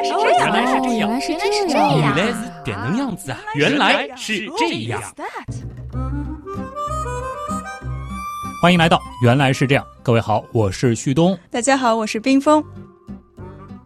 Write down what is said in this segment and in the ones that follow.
来是这样，原来是这样，原来是这原样。来是点能样子啊！原来是这样。欢迎来到原来是这样，各位好，我是旭东。大家好，我是冰峰。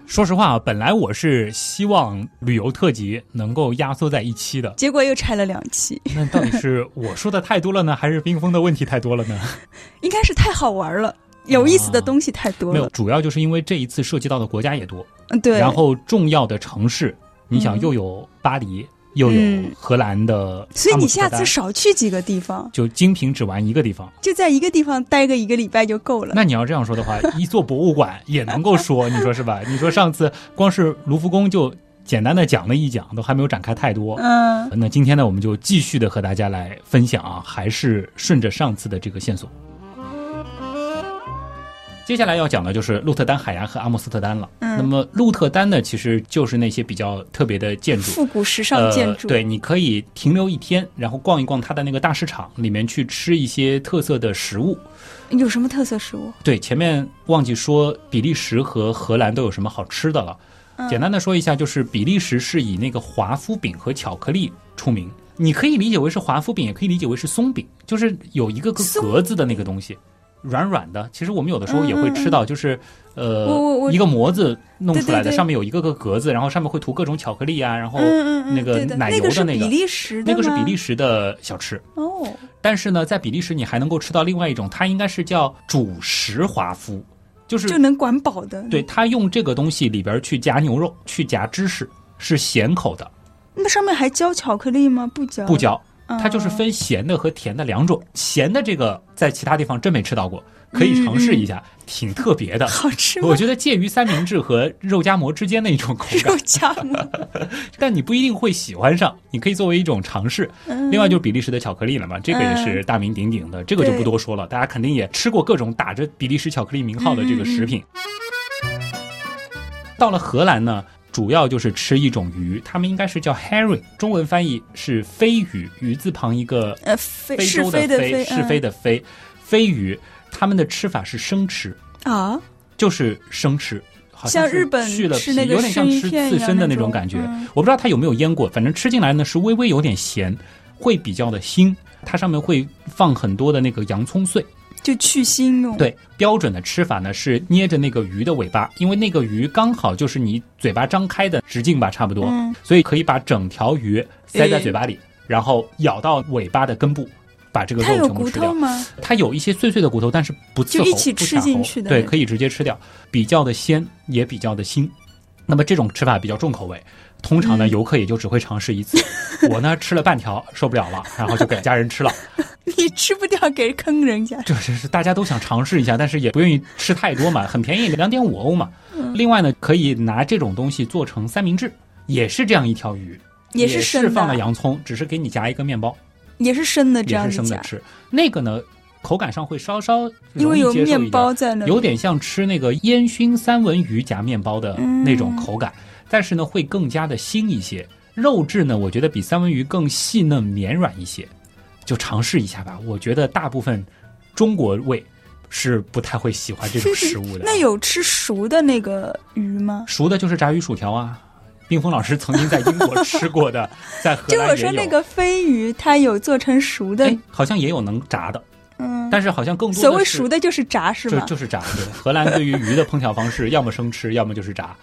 说实话啊，本来我是希望旅游特辑能够压缩在一期的，结果又拆了两期，那到底是我说的太多了呢，还是冰封的问题太多了呢？应该是太好玩了，有意思的东西太多了没有，主要就是因为这一次涉及到的国家也多，嗯，对。然后重要的城市，你想嗯又有巴黎，又有嗯荷兰的，所以你下次少去几个地方，就精品只玩一个地方。就在一个地方待个一个礼拜就够了。那你要这样说的话，一座博物馆也能够说，你说是吧？你说上次光是卢浮宫就简单的讲了一讲，都还没有展开太多。嗯，那今天呢，我们就继续的和大家来分享啊，还是顺着上次的这个线索。接下来要讲的就是鹿特丹海牙和阿姆斯特丹了。嗯那么鹿特丹呢，其实就是那些比较特别的建筑，复古时尚建筑。呃。对，你可以停留一天，然后逛一逛它的那个大市场，里面去吃一些特色的食物。有什么特色食物？对，前面忘记说比利时和荷兰都有什么好吃的了。嗯简单的说一下，就是比利时是以那个华夫饼和巧克力出名。你可以理解为是华夫饼，也可以理解为是松饼，就是有一个个格子的那个东西，软软的。其实我们有的时候也会吃到，就是呃一个模子弄出来的，上面有一个个格子，然后上面会涂各种巧克力啊，然后那个奶油那个是的那个比利时的那个是比利时时的小吃。哦，但是呢，在比利时你还能够吃到另外一种，它应该是叫主食华夫，就是就能管饱的。对，它用这个东西里边去夹牛肉，去夹芝士，是咸口的，那上面还浇巧克力吗？不浇。不嚼。嗯它就是分咸的和甜的两种。咸的这个在其他地方真没吃到过，可以尝试一下，挺特别的。好吃吗我？觉得介于三明治和肉夹馍之间的一种口肉感，夹馍。但你不一定会喜欢上，你可以作为一种尝试。嗯另外就是比利时的巧克力了嘛，这个也是大名鼎鼎的，这个就不多说了，大家肯定也吃过各种打着比利时巧克力名号的这个食品。到了荷兰呢，主要就是吃一种鱼，他们应该是叫 herring，中文翻译是飞鱼，鱼字旁一个呃，非非洲的非，是非的非，飞鱼，他们的吃法是生吃，嗯啊，就是生吃。好是像日本去了有点像吃刺身的那种那种感觉。嗯我不知道它有没有腌过，反正吃进来呢是微微有点咸，会比较的腥。它上面会放很多的那个洋葱碎。就去腥哦。对，标准的吃法呢是捏着那个鱼的尾巴，因为那个鱼刚好就是你嘴巴张开的直径吧，差不多，嗯所以可以把整条鱼塞在嘴巴里，然后咬到尾巴的根部，把这个肉全部吃掉。头吗？它有一些碎碎的骨头，但是不刺喉，就一起吃不卡喉对，进去的对可以直接吃掉，比较的鲜，也比较的腥。那么这种吃法比较重口味，通常呢，嗯游客也就只会尝试一次。我呢吃了半条受不了了，然后就给家人吃了。你吃不掉，给坑人家。这是大家都想尝试一下，但是也不愿意吃太多嘛，很便宜，两点五欧嘛。嗯另外呢，可以拿这种东西做成三明治，也是这样一条鱼，也是是生的放了洋葱，只是给你夹一个面包，也是生的，这样生的吃。那个呢，口感上会稍稍因为有面包在那，有点像吃那个烟熏三文鱼夹面包的那种口感，但是呢会更加的腥一些。肉质呢，我觉得比三文鱼更细嫩绵软一些，就尝试一下吧。我觉得大部分中国胃是不太会喜欢这种食物的。那有吃熟的那个鱼吗？熟的就是炸鱼薯条啊。冰峰老师曾经在英国 吃过的，在荷兰就我。说那个飞鱼，它有做成熟的哎，，好像也有能炸的，嗯，但是好像更多所谓熟的就是炸是吗？就就是炸。对，荷兰对于鱼的烹调方式，要么生吃，要么就是炸。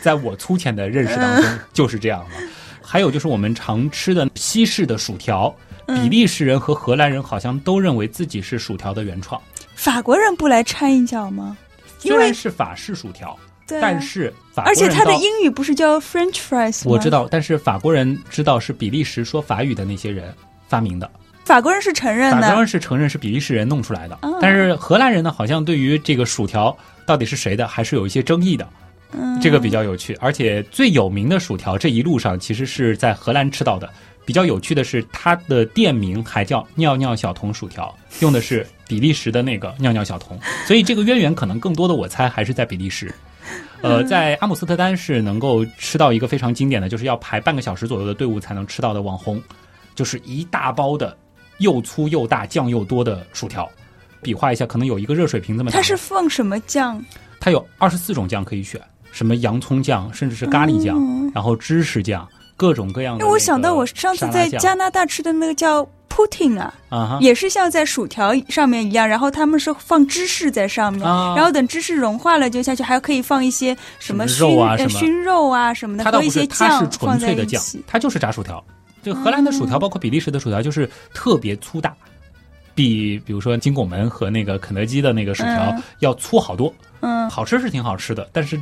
在我粗浅的认识当中，就是这样的。还有就是我们常吃的西式的薯条，嗯比利时人和荷兰人好像都认为自己是薯条的原创，法国人不来掺一脚吗？因虽然为是法式薯条，但是法国而且它的英语不是叫 French fries 吗？我知，道，但是法国人知道是比利时说法语的那些人发明的。法国人是承认的法国。人是承认是比利时人弄出来的，哦但是荷兰人呢，好像对于这个薯条到底是谁的，还是有一些争议的。嗯，这个比较有趣，而且最有名的薯条这一路上其实是在荷兰吃到的。比较有趣的是，它的店名还叫“尿尿小童薯条”，用的是比利时的那个尿尿小童，所以这个渊源可能更多的我猜还是在比利时。呃，在阿姆斯特丹是能够吃到一个非常经典的，就是要排半个小时左右的队伍才能吃到的网红，就是一大包的又粗又大、酱又多的薯条。比划一下，可能有一个热水瓶这么大。它是放什么酱？它有二十四种酱可以选，什么洋葱酱，甚至是咖喱酱，嗯然后芝士酱，各种各样的因为我想到我上次在加拿大吃的那个叫 pudding 啊，啊也是像在薯条上面一样，然后他们是放芝士在上面，啊。然后等芝士融化了就下去，还可以放一些什么熏呃肉啊什么。熏肉啊什么的，它倒不是，和一些酱纯放在一粹的酱起，。它就是炸薯条。就荷兰的薯条，包括比利时的薯条，就是特别粗大，比比如说金拱门和那个肯德基的那个薯条嗯。要粗好多。嗯，好吃是挺好吃的，但是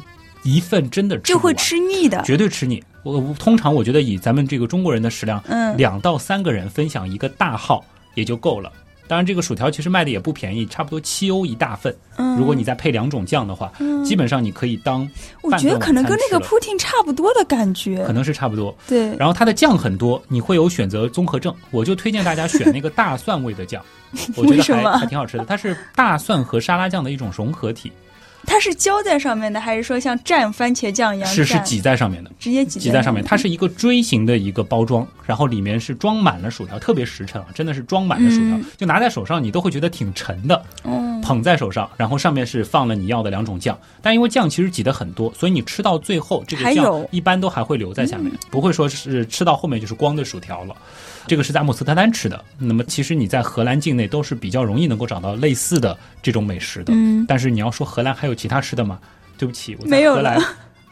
一份真的就会吃腻的。绝对吃腻。我我通常我觉得以咱们这个中国人的食量，嗯两到三个人分享一个大号也就够了。当然，这个薯条其实卖的也不便宜，差不多七欧一大份。嗯，如果你再配两种酱的话，基本上你可以当我觉得可能跟那个半顿 pudding 差不多的感觉可。能是差不多。对，然后它的酱很多，你会有选择综合症。我就推荐大家选那个大蒜味的酱，我觉得还还挺好吃的。它是大蒜和沙拉酱的一种融合体，它是浇在上面的，还是说像蘸番茄酱一样蘸是是挤在上面的。直接挤挤在上面，它是是一个锥形的一个包装，然后里面是装满了薯条，特别实诚啊，真的是装满了薯条，嗯。就拿在手上你都会觉得挺沉的，嗯捧在手上，然后上面是放了你要的两种酱，但因为酱其实挤的很多，所以你吃到最后这个酱一般都还会留在下面，不会说是吃到后面就是光的薯条了。这个是在阿姆斯特丹吃的，那么其实你在荷兰境内都是比较容易能够找到类似的这种美食的，嗯。但是你要说荷兰还有其他吃的吗？对不起，我在没有荷兰了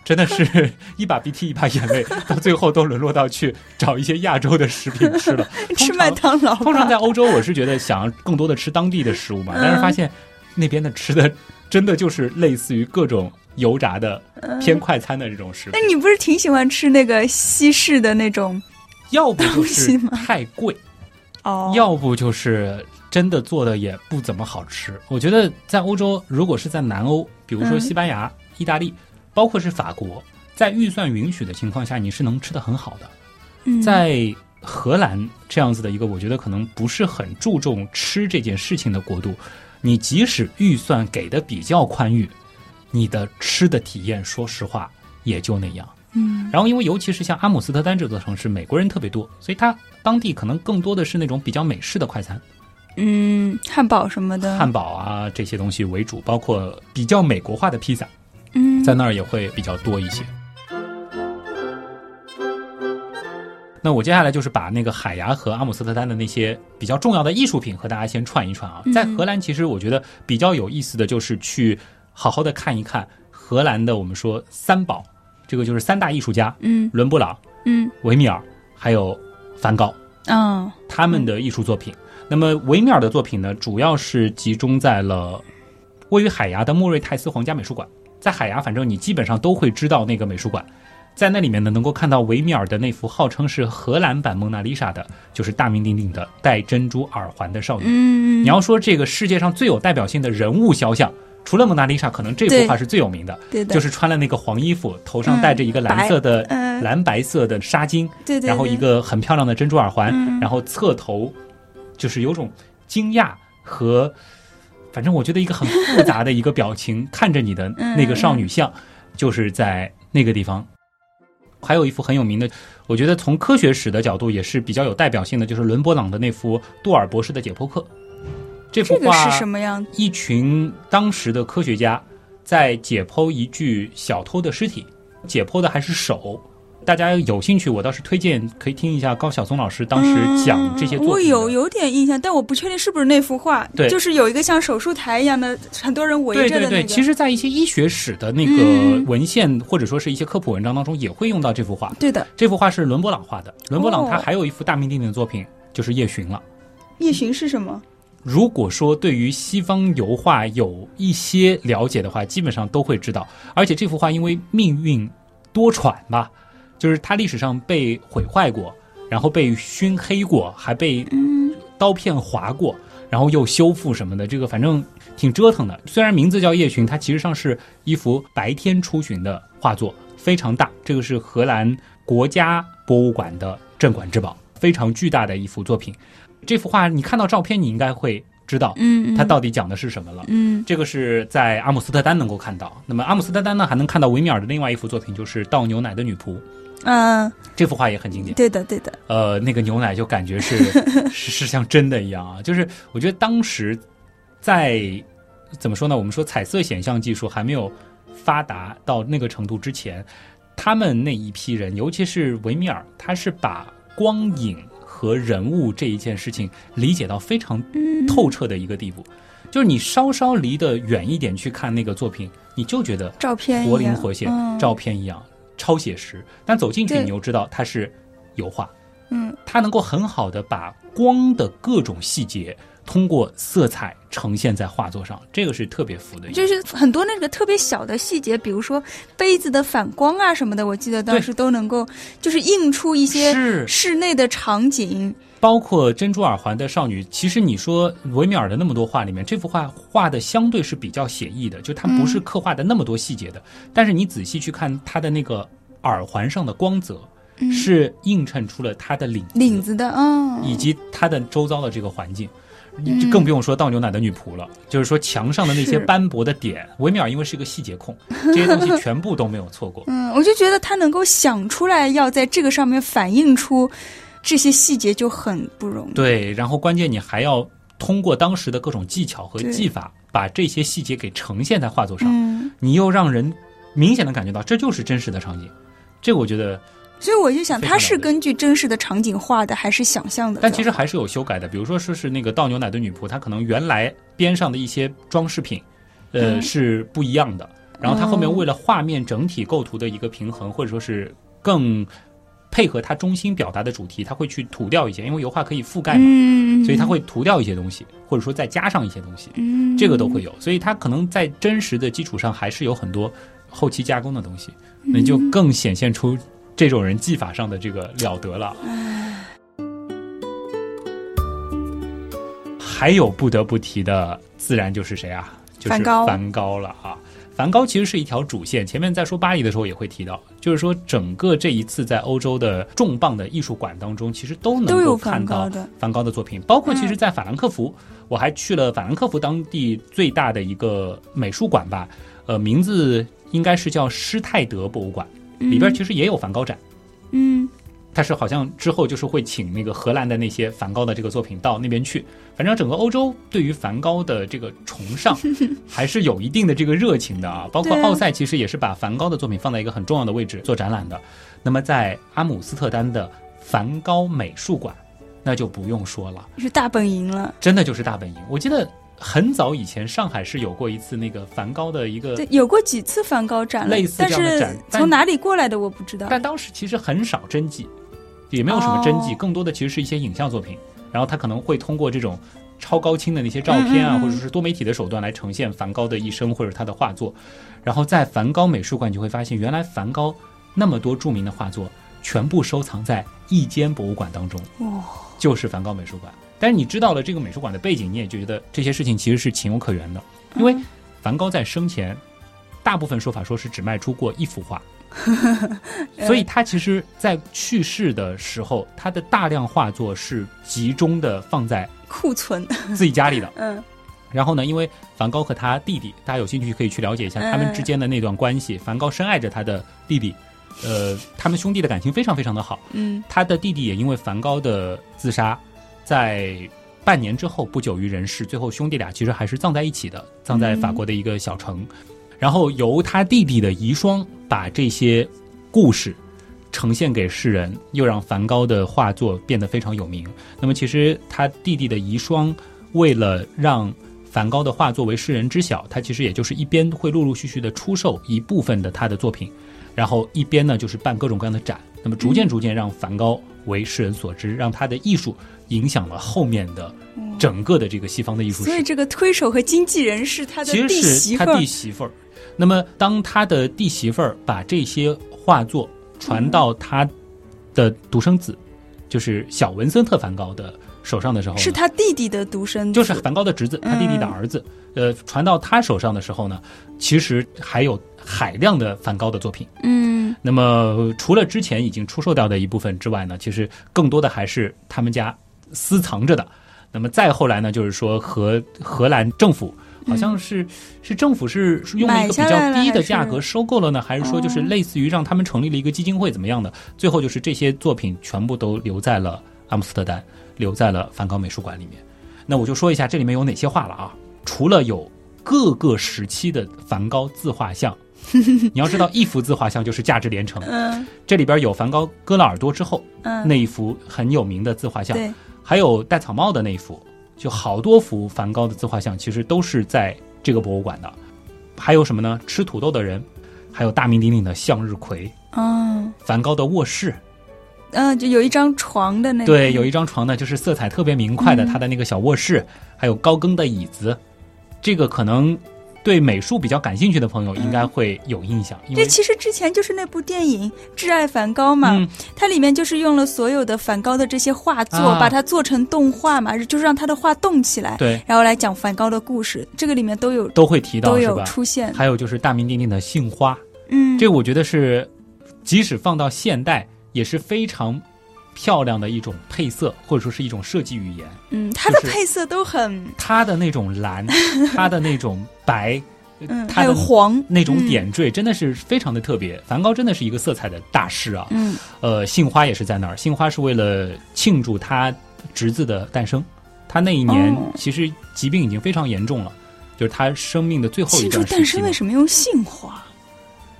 真的是一把鼻涕一把眼泪，到最后都沦落到去找一些亚洲的食品吃了。吃麦当劳。通常在欧洲，我是觉得想要更多的吃当地的食物嘛，但是发现那边的吃的真的就是类似于各种油炸的偏快餐的这种食物，那你不是挺喜欢吃那个西式的那种？要不就是东西吗太贵，哦，要不就是真的做的也不怎么好吃。我觉得在欧洲，如果是在南欧，比如说嗯西班牙、意大利，包括是法国，在预算允许的情况下，你是能吃的很好的。嗯在荷兰这样子的一个，我觉得可能不是很注重吃这件事情的国度，你即使预算给的比较宽裕，你的吃的体验，说实话也就那样。嗯然后，因为尤其是像阿姆斯特丹这座城市，美国人特别多，所以它当地可能更多的是那种比较美式的快餐，嗯，汉堡什么的，汉堡啊这些东西为主，包括比较美国化的披萨，嗯，在那儿也会比较多一些。那我接下来就是把那个海牙和阿姆斯特丹的那些比较重要的艺术品和大家先串一串啊。嗯在荷兰，其实我觉得比较有意思的就是去好好的看一看荷兰的我们说三宝，这个就是三大艺术家嗯伦勃朗、嗯维米尔还有梵高嗯他们的艺术作品。那么维米尔的作品呢，主要是集中在了位于海牙的莫瑞泰斯皇家美术馆。在海牙，反正你基本上都会知道那个美术馆。在那里面呢，能够看到维米尔的那幅号称是荷兰版蒙娜丽莎的，就是大名鼎鼎的戴珍珠耳环的少女。嗯，你要说这个世界上最有代表性的人物肖像，除了蒙娜丽莎，可能这幅画是最有名的，对的，就是穿了那个黄衣服，头上戴着一个蓝色的、嗯蓝白色的纱巾，对对，对然后一个很漂亮的珍珠耳环，嗯然后侧头就是有种惊讶和，反正我觉得一个很复杂的一个表情看着你的 那个少女像，就是在那个地方。还有一幅很有名的，我觉得从科学史的角度也是比较有代表性的，就是伦勃朗的那幅杜尔博士的解剖课。这幅画是什么样？一群当时的科学家在解剖一具小偷的尸体，解剖的还是手。大家有兴趣，我倒是推荐可以听一下高晓松老师当时讲这些作品。嗯我有有点印象，但我不确定是不是那幅画。对就是有一个像手术台一样的，很多人围对对对，着的那个。其实，在一些医学史的那个嗯文献、或者说是一些科普文章当中，也会用到这幅画。对的，这幅画是伦勃朗画的，伦勃朗哦他还有一幅大名鼎鼎的作品，就是《夜巡》了。夜巡是什么？如果说对于西方油画有一些了解的话，基本上都会知道。而且这幅画因为命运多舛吧，就是它历史上被毁坏过，然后被熏黑过，还被刀片划过，然后又修复什么的，这个反正挺折腾的。虽然名字叫夜巡，它其实上是一幅白天出巡的画作，非常大。这个是荷兰国家博物馆的镇馆之宝，非常巨大的一幅作品。这幅画你看到照片，你应该会知道嗯，它到底讲的是什么了。嗯这个是在阿姆斯特丹能够看到。那么阿姆斯特丹呢，还能看到维米尔的另外一幅作品，就是倒牛奶的女仆。嗯，这幅画也很经典。对的对的，呃，那个牛奶就感觉是是是像真的一样啊。就是我觉得当时在怎么说呢？我们说彩色显像技术还没有发达到那个程度之前，他们那一批人，尤其是维米尔，他是把光影和人物这一件事情理解到非常透彻的一个地步。就是你稍稍离得远一点去看那个作品，你就觉得照片活灵活现，照片一样超写实。但走进去，你又知道它是油画。嗯，它能够很好的把光的各种细节通过色彩呈现在画作上，这个是特别服的。就是很多那个特别小的细节，比如说杯子的反光啊什么的，我记得当时都能够就是映出一些室内的场景。包括珍珠耳环的少女，其实你说维米尔的那么多画里面，这幅画画的相对是比较写意的，就它不是刻画的那么多细节的。但是你仔细去看它的那个耳环上的光泽，是映衬出了它的领领子的嗯，以及它的周遭的这个环境。你更不用说倒牛奶的女仆了，就是说墙上的那些斑驳的点，维米尔因为是一个细节控，这些东西全部都没有错过。嗯，我就觉得他能够想出来要在这个上面反映出。这些细节就很不容易。对，然后关键你还要通过当时的各种技巧和技法，把这些细节给呈现在画作上。嗯，你又让人明显的感觉到这就是真实的场景。这个我觉得，所以我就想，它是根据真实的场景画的，还是想象的？但其实还是有修改的。比如说，说是那个倒牛奶的女仆，她可能原来边上的一些装饰品，呃，是不一样的。然后她后面为了画面整体构图的一个平衡，或者说是更。配合它中心表达的主题，她会去涂掉一些，因为油画可以覆盖嘛，所以他会涂掉一些东西，或者说再加上一些东西，这个都会有。所以它可能在真实的基础上还是有很多后期加工的东西，那就更显现出这种人技法上的这个了得了。还有不得不提的，自然就是谁啊？就是梵高了啊。梵高其实是一条主线，前面在说巴黎的时候也会提到，就是说整个这一次在欧洲的重磅的艺术馆当中，其实都能够看到梵高的作品，包括其实，在法兰克福，我还去了法兰克福当地最大的一个美术馆吧，呃，名字应该是叫施泰德博物馆，里边其实也有梵高展，嗯。他是好像之后就是会请那个荷兰的那些梵高的这个作品到那边去，反正整个欧洲对于梵高的这个崇尚 还是有一定的这个热情的啊。包括奥赛其实也是把梵高的作品放在一个很重要的位置做展览的。那么在阿姆斯特丹的梵高美术馆，那就不用说了，是大本营了，真的就是大本营。我记得很早以前上海是有过一次那个梵高的一个，对，有过几次梵高展，类似这样的展，从哪里过来的我不知道。但当时其实很少真迹。也没有什么真迹，更多的其实是一些影像作品。然后他可能会通过这种超高清的那些照片啊，或者是多媒体的手段来呈现梵高的一生或者他的画作。然后在梵高美术馆，你会发现原来梵高那么多著名的画作全部收藏在一间博物馆当中，就是梵高美术馆。但是你知道了这个美术馆的背景，你也觉得这些事情其实是情有可原的，因为梵高在生前，大部分说法说是只卖出过一幅画。所以他其实，在去世的时候，他的大量画作是集中的放在库存自己家里的。嗯，然后呢，因为梵高和他弟弟，大家有兴趣可以去了解一下他们之间的那段关系。梵高深爱着他的弟弟，呃，他们兄弟的感情非常非常的好。嗯，他的弟弟也因为梵高的自杀，在半年之后不久于人世。最后兄弟俩其实还是葬在一起的，葬在法国的一个小城。然后由他弟弟的遗孀把这些故事呈现给世人，又让梵高的画作变得非常有名。那么，其实他弟弟的遗孀为了让梵高的画作为世人知晓，他其实也就是一边会陆陆续续的出售一部分的他的作品，然后一边呢就是办各种各样的展。那么，逐渐逐渐让梵高为世人所知，让他的艺术影响了后面的。整个的这个西方的艺术史，所以这个推手和经纪人是他的弟媳妇儿。他弟媳妇儿。那么，当他的弟媳妇儿把这些画作传到他的独生子，就是小文森特·梵高的手上的时候，是他弟弟的独生，就是梵高的侄子，他弟弟的儿子。呃，传到他手上的时候呢，其实还有海量的梵高的作品。嗯。那么，除了之前已经出售掉的一部分之外呢，其实更多的还是他们家私藏着的。那么再后来呢，就是说和荷兰政府好像是是政府是用了一个比较低的价格收购了呢，还是说就是类似于让他们成立了一个基金会怎么样的？最后就是这些作品全部都留在了阿姆斯特丹，留在了梵高美术馆里面。那我就说一下这里面有哪些画了啊？除了有各个时期的梵高自画像 你要知道，一幅自画像就是价值连城。嗯，这里边有梵高割了耳朵之后，嗯，那一幅很有名的自画像，还有戴草帽的那一幅，就好多幅梵高的自画像，其实都是在这个博物馆的。还有什么呢？吃土豆的人，还有大名鼎鼎的向日葵，嗯，梵高的卧室，嗯，就有一张床的那个，对，有一张床呢，就是色彩特别明快的，嗯。他的那个小卧室，还有高更的椅子，这个可能对美术比较感兴趣的朋友应该会有印象，因为这其实之前就是那部电影《挚爱梵高》嘛，嗯它里面就是用了所有的梵高的这些画作，啊把它做成动画嘛，就是让他的画动起来，对然后来讲梵高的故事。这个里面都有都会提到都有？出现，还有就是大名鼎鼎的杏花，嗯，这个我觉得是，即使放到现代也是非常漂亮的一种配色，或者说是一种设计语言。嗯，它的配色都很，它的那种蓝，它的那种白，嗯，还有它的黄那种嗯点缀，真的是非常的特别。梵高真的是一个色彩的大师啊。嗯呃，杏花也是在那儿，杏花是为了庆祝他侄子的诞生。他那一年哦其实疾病已经非常严重了，就是他生命的最后一庆祝段时期嘛诞生为，什么用杏花？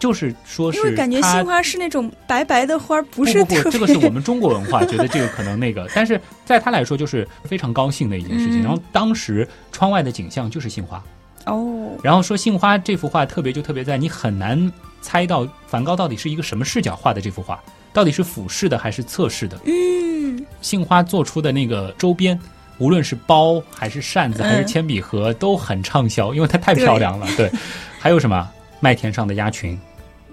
就是说是因为感觉杏花是那种白白的花，不不是不不。这个是我们中国文化觉得这个可能那个，但是在他来说就是非常高兴的一件事情。嗯然后当时窗外的景象就是杏花，哦，然后说杏花这幅画特别就特别在你很难猜到梵高到底是一个什么视角画的这幅画，到底是俯视的还是侧视的。嗯，杏花做出的那个周边，无论是包还是扇子嗯还是铅笔盒，都很畅销，因为它太漂亮了。对，还有什么麦田上的鸭群，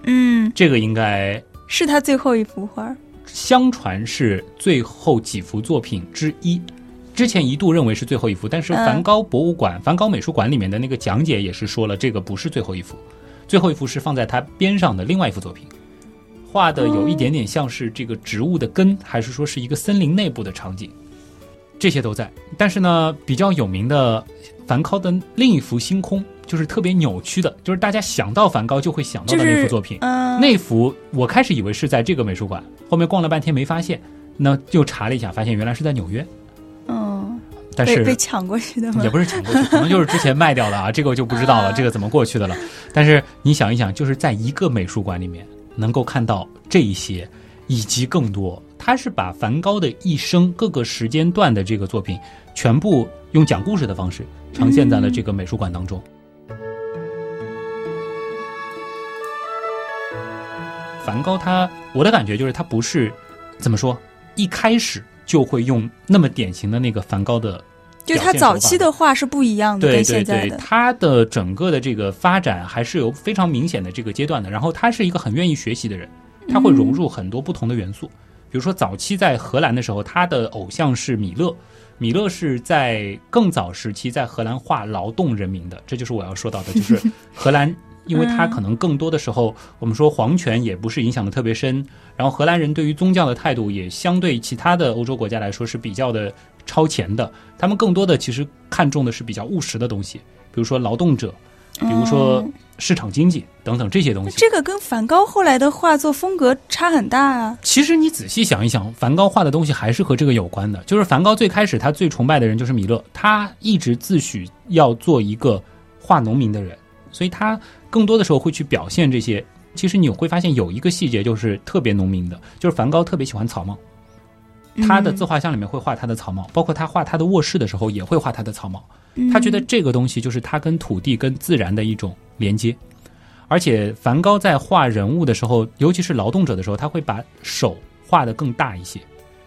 嗯，这个应该是他最后一幅画。相传是最后几幅作品之一。之前一度认为是最后一幅，但是嗯梵高博物馆、梵高美术馆里面的那个讲解也是说了，这个不是最后一幅，最后一幅是放在他边上的另外一幅作品，画的有一点点像是这个植物的根，还是说是一个森林内部的场景，这些都在。但是呢，比较有名的梵高的另一幅《星空》，就是特别扭曲的，就是大家想到梵高就会想到的那幅作品。嗯，那幅我开始以为是在这个美术馆，后面逛了半天没发现，那又查了一下，发现原来是在纽约，嗯，但是被被抢过去的吗？也不是抢过去，可能就是之前卖掉的啊，这个我就不知道了，啊这个怎么过去的了。但是你想一想，就是在一个美术馆里面能够看到这一些以及更多，他是把梵高的一生各个时间段的这个作品全部用讲故事的方式呈现在了这个美术馆当中。梵高他，我的感觉就是他不是怎么说，一开始就会用那么典型的那个梵高的就他早期的画是不一样的，对对对，他的整个的这个发展还是有非常明显的这个阶段的。然后他是一个很愿意学习的人，他会融入很多不同的元素。比如说早期在荷兰的时候，他的偶像是米勒，米勒是在更早时期在荷兰画劳动人民的，这就是我要说到的，就是 荷兰。因为他可能更多的时候，我们说皇权也不是影响的特别深，然后荷兰人对于宗教的态度也相对其他的欧洲国家来说是比较的超前的，他们更多的其实看重的是比较务实的东西，比如说劳动者，比如说嗯市场经济等等这些东西。这个跟梵高后来的画作风格差很大啊。其实你仔细想一想，梵高画的东西还是和这个有关的。就是梵高最开始他最崇拜的人就是米勒，他一直自诩要做一个画农民的人，所以他更多的时候会去表现这些。其实你会发现有一个细节就是特别农民的，就是梵高特别喜欢草帽。他的自画像里面会画他的草帽，包括他画他的卧室的时候也会画他的草帽。嗯他觉得这个东西就是他跟土地、跟自然的一种连接。而且梵高在画人物的时候，尤其是劳动者的时候，他会把手画得更大一些。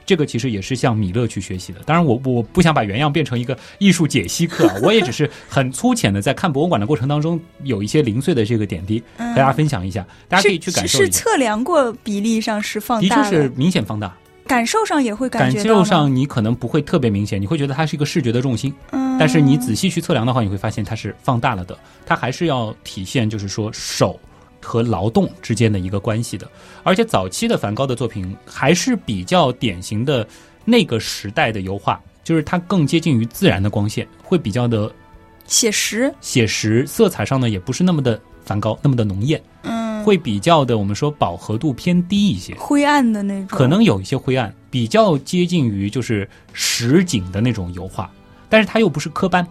这个其实也是向米勒去学习的。当然我，我不想把原样变成一个艺术解析课啊，我也只是很粗浅的在看博物馆的过程当中有一些零碎的这个点滴，嗯和大家分享一下，大家可以去感受是一下。是测量过比例上是放大的，的确是明显放大，感受上也会感觉感受上你可能不会特别明显，你会觉得它是一个视觉的重心。嗯，但是你仔细去测量的话，你会发现它是放大了的，它还是要体现就是说手和劳动之间的一个关系的。而且早期的梵高的作品还是比较典型的那个时代的油画，就是它更接近于自然的光线，会比较的写实，写实，色彩上呢也不是那么的梵高，那么的浓艳，嗯，会比较的我们说饱和度偏低一些。灰暗的那种，可能有一些灰暗，比较接近于就是实景的那种油画，但是它又不是科班，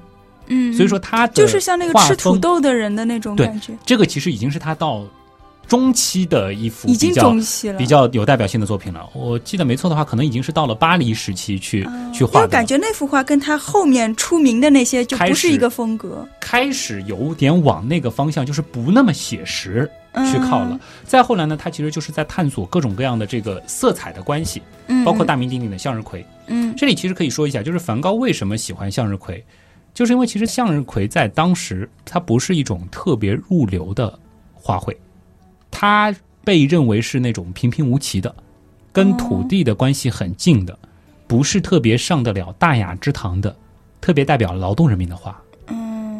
嗯，所以说他就是像那个吃土豆的人的那种感觉。这个其实已经是他到中期的一幅已经中期了比较有代表性的作品了。我记得没错的话，可能已经是到了巴黎时期去去画。因为感觉那幅画跟他后面出名的那些就不是一个风格，开始有点往那个方向，就是不那么写实去靠了。再后来呢，他其实就是在探索各种各样的这个色彩的关系，包括大名鼎鼎的向日葵。嗯，这里其实可以说一下，就是梵高为什么喜欢向日葵，就是因为其实向日葵在当时它不是一种特别入流的花卉，它被认为是那种平平无奇的，跟土地的关系很近的，不是特别上得了大雅之堂的，特别代表劳动人民的花。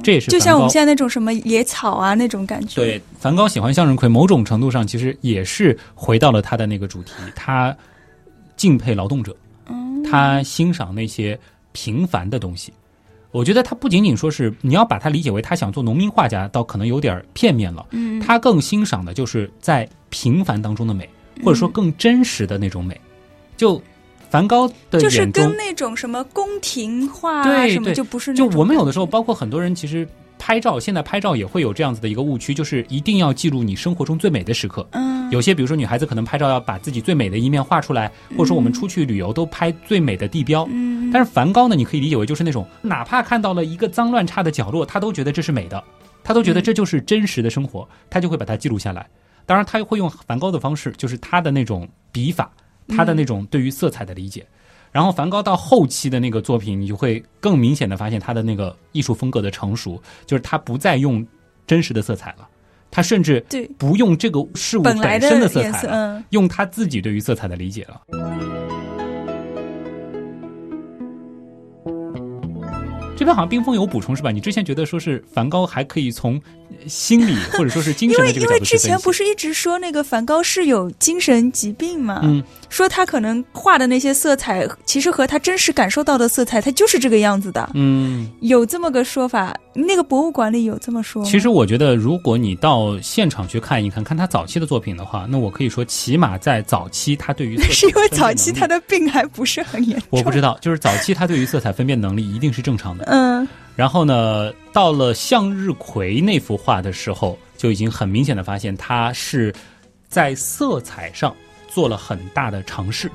嗯，这也是就像我们现在那种什么野草啊那种感觉。对，梵高喜欢向日葵，某种程度上其实也是回到了他的那个主题，他敬佩劳动者。他欣赏那些平凡的东西，我觉得他不仅仅说是你要把它理解为他想做农民画家，倒可能有点片面了。嗯，他更欣赏的就是在平凡当中的美，或者说更真实的那种美。就梵高的就是跟那种什么宫廷画啊什么就不是。就我们有的时候，包括很多人其实。拍照现在拍照也会有这样子的一个误区，就是一定要记录你生活中最美的时刻。嗯，有些比如说女孩子可能拍照要把自己最美的一面画出来，或者说我们出去旅游都拍最美的地标。嗯，但是梵高呢，你可以理解为就是那种哪怕看到了一个脏乱差的角落，他都觉得这是美的，他都觉得这就是真实的生活，他就会把它记录下来。当然，他会用梵高的方式，就是他的那种笔法，他的那种对于色彩的理解。然后梵高到后期的那个作品，你就会更明显的发现他的那个艺术风格的成熟，就是他不再用真实的色彩了，他甚至不用这个事物本身的色彩了，用他自己对于色彩的理解了。这边好像冰峰有补充是吧？你之前觉得说是梵高还可以从心理或者说是精神的这个角度因为因为之前不是一直说那个梵高是有精神疾病嘛？嗯，说他可能画的那些色彩，其实和他真实感受到的色彩，他就是这个样子的。嗯，有这么个说法，那个博物馆里有这么说。其实我觉得，如果你到现场去看一看，看他早期的作品的话，那我可以说，起码在早期他对于 是因为早期他的病还不是很严重。我不知道，就是早期他对于色彩分辨能力一定是正常的。嗯，然后呢，到了向日葵那幅画的时候，就已经很明显的发现，他是在色彩上做了很大的尝试。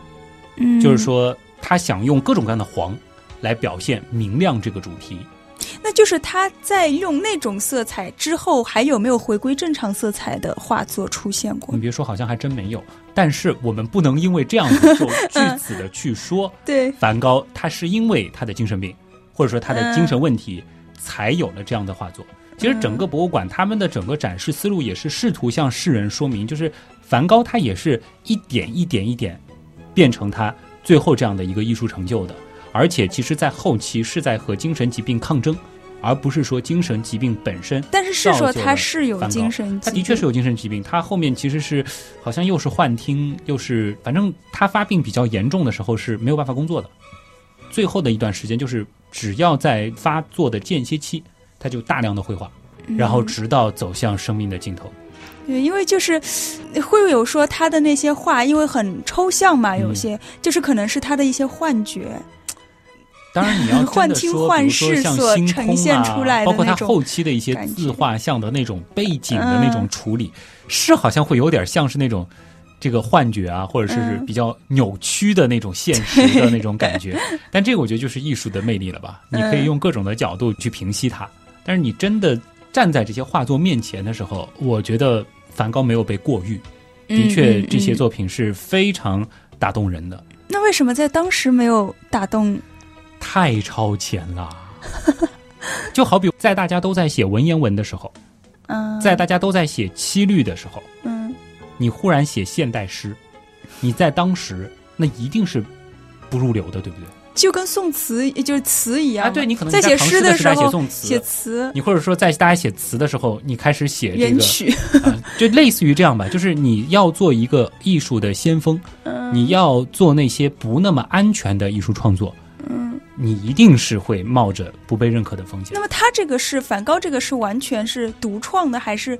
嗯，就是说，他想用各种各样的黄来表现明亮这个主题。那就是他在用那种色彩之后，还有没有回归正常色彩的画作出现过？你别说，好像还真没有。但是我们不能因为这样子就 据此的去说，对梵高他是因为他的精神病。或者说他的精神问题，才有了这样的画作。其实整个博物馆他们的整个展示思路也是试图向世人说明，就是梵高他也是一点一点一点变成他最后这样的一个艺术成就的。而且其实，在后期是在和精神疾病抗争，而不是说精神疾病本身。但是是说他是有精神，他的确是有精神疾病。他后面其实是好像又是幻听，又是反正他发病比较严重的时候是没有办法工作的。最后的一段时间就是。只要在发作的间歇期，他就大量的绘画，然后直到走向生命的尽头。对，因为就是会有说他的那些画，因为很抽象嘛，有些就是可能是他的一些幻觉。当然，你要幻听幻视所呈现出来的，包括他后期的一些自画像的那种背景的那种处理，是好像会有点像是那种。这个幻觉啊，或者是比较扭曲的那种现实的那种感觉，但这个我觉得就是艺术的魅力了吧？你可以用各种的角度去平息它，但是你真的站在这些画作面前的时候，我觉得梵高没有被过誉，的确这些作品是非常打动人的。那为什么在当时没有打动？太超前了，就好比在大家都在写文言文的时候，嗯，在大家都在写七律的时候，嗯。你忽然写现代诗，你在当时那一定是不入流的，对不对？就跟宋词，也就是词一样啊。对你可能在写诗的时候写写词，你或者说在大家写词的时候，你开始写元曲，就类似于这样吧。就是你要做一个艺术的先锋，你要做那些不那么安全的艺术创作，嗯，你一定是会冒着不被认可的风险。那么他这个是梵高，这个是完全是独创的，还是？